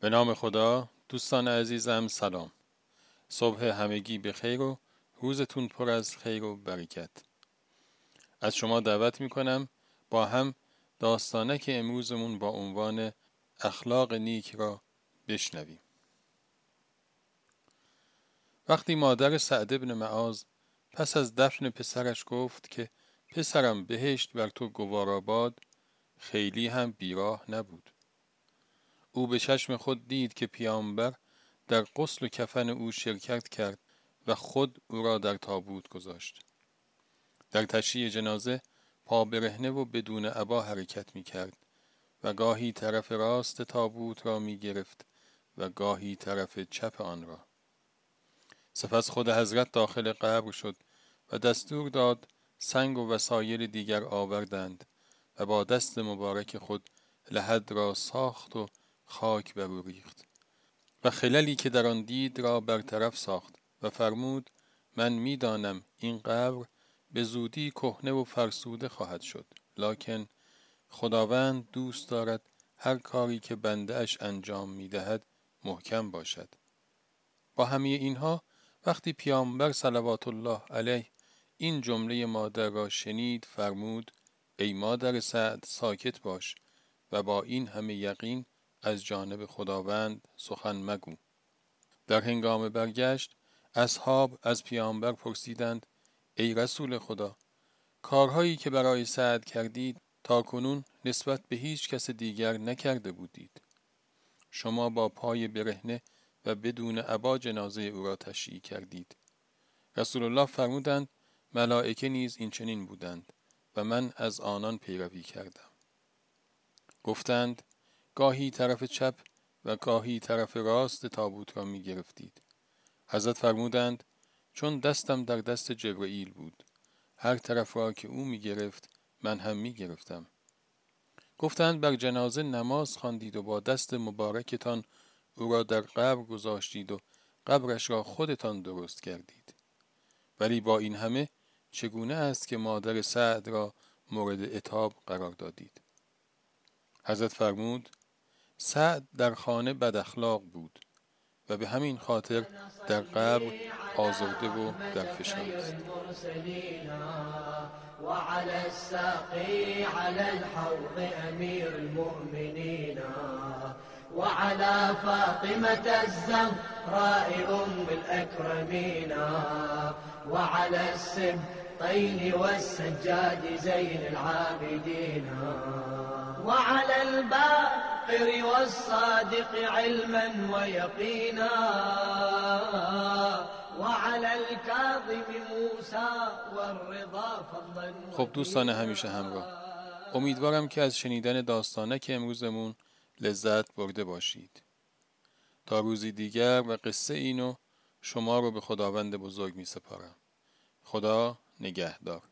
به نام خدا دوستان عزیزم سلام. صبح همگی به خیر و روزتون پر از خیر و برکت. از شما دعوت می کنم با هم داستانه که امروزمون با عنوان اخلاق نیک را بشنویم. وقتی مادر سعد ابن معاذ پس از دفن پسرش گفت که پسرم بهشت بر تو گواراباد خیلی هم بیراه نبود. او به چشم خود دید که پیامبر در قسل و کفن او شرکت کرد و خود او را در تابوت گذاشت. در تشییع جنازه پا برهنه و بدون عبا حرکت می کرد و گاهی طرف راست تابوت را می گرفت و گاهی طرف چپ آن را. سپس خود حضرت داخل قبر شد و دستور داد سنگ و وسایل دیگر آوردند و با دست مبارک خود لحد را ساخت و خاک بر او ریخت و خللی که در آن دید را برطرف ساخت و فرمود من می‌دانم این قبر به زودی کهنه و فرسوده خواهد شد لکن خداوند دوست دارد هر کاری که بنده اش انجام می دهد محکم باشد. با همه اینها وقتی پیامبر صلوات الله علیه این جمله مادر را شنید فرمود ای مادر سعد ساکت باش و با این همه یقین از جانب خداوند سخن مگو. در هنگام برگشت اصحاب از پیامبر پرسیدند ای رسول خدا کارهایی که برای سعد کردید تا کنون نسبت به هیچ کس دیگر نکرده بودید. شما با پای برهنه و بدون عبا جنازه او را تشییع کردید. رسول الله فرمودند ملائکه نیز این چنین بودند و من از آنان پیروی کردم. گفتند گاهی طرف چپ و گاهی طرف راست تابوت را می گرفتید. حضرت فرمودند چون دستم در دست جبرئیل بود هر طرف را که او می گرفت من هم می گرفتم. گفتند بر جنازه نماز خواندید و با دست مبارکتان او را در قبر گذاشتید و قبرش را خودتان درست کردید. ولی با این همه چگونه است که مادر سعد را مورد اتاب قرار دادید؟ حضرت فرمود سعد در خانه بد اخلاق بود و به همین خاطر در قبر آزرده و در فشار است. وعلى الساقي على الحوض أمير المؤمنين وعلى فاطمة الزهراء أم الأكرمين وعلى السبطين والسجاد زين العابدين. وعلى الباقر والصادق علما ويقينا وعلى الكاظم موسى والرضا فضلا خب دوستان همیشه همراه. امیدوارم که از شنیدن داستانه که امروزمون لذت برده باشید. تا روزی دیگر و قصه اینو شما رو به خداوند بزرگ می سپارم خدا نگهدار.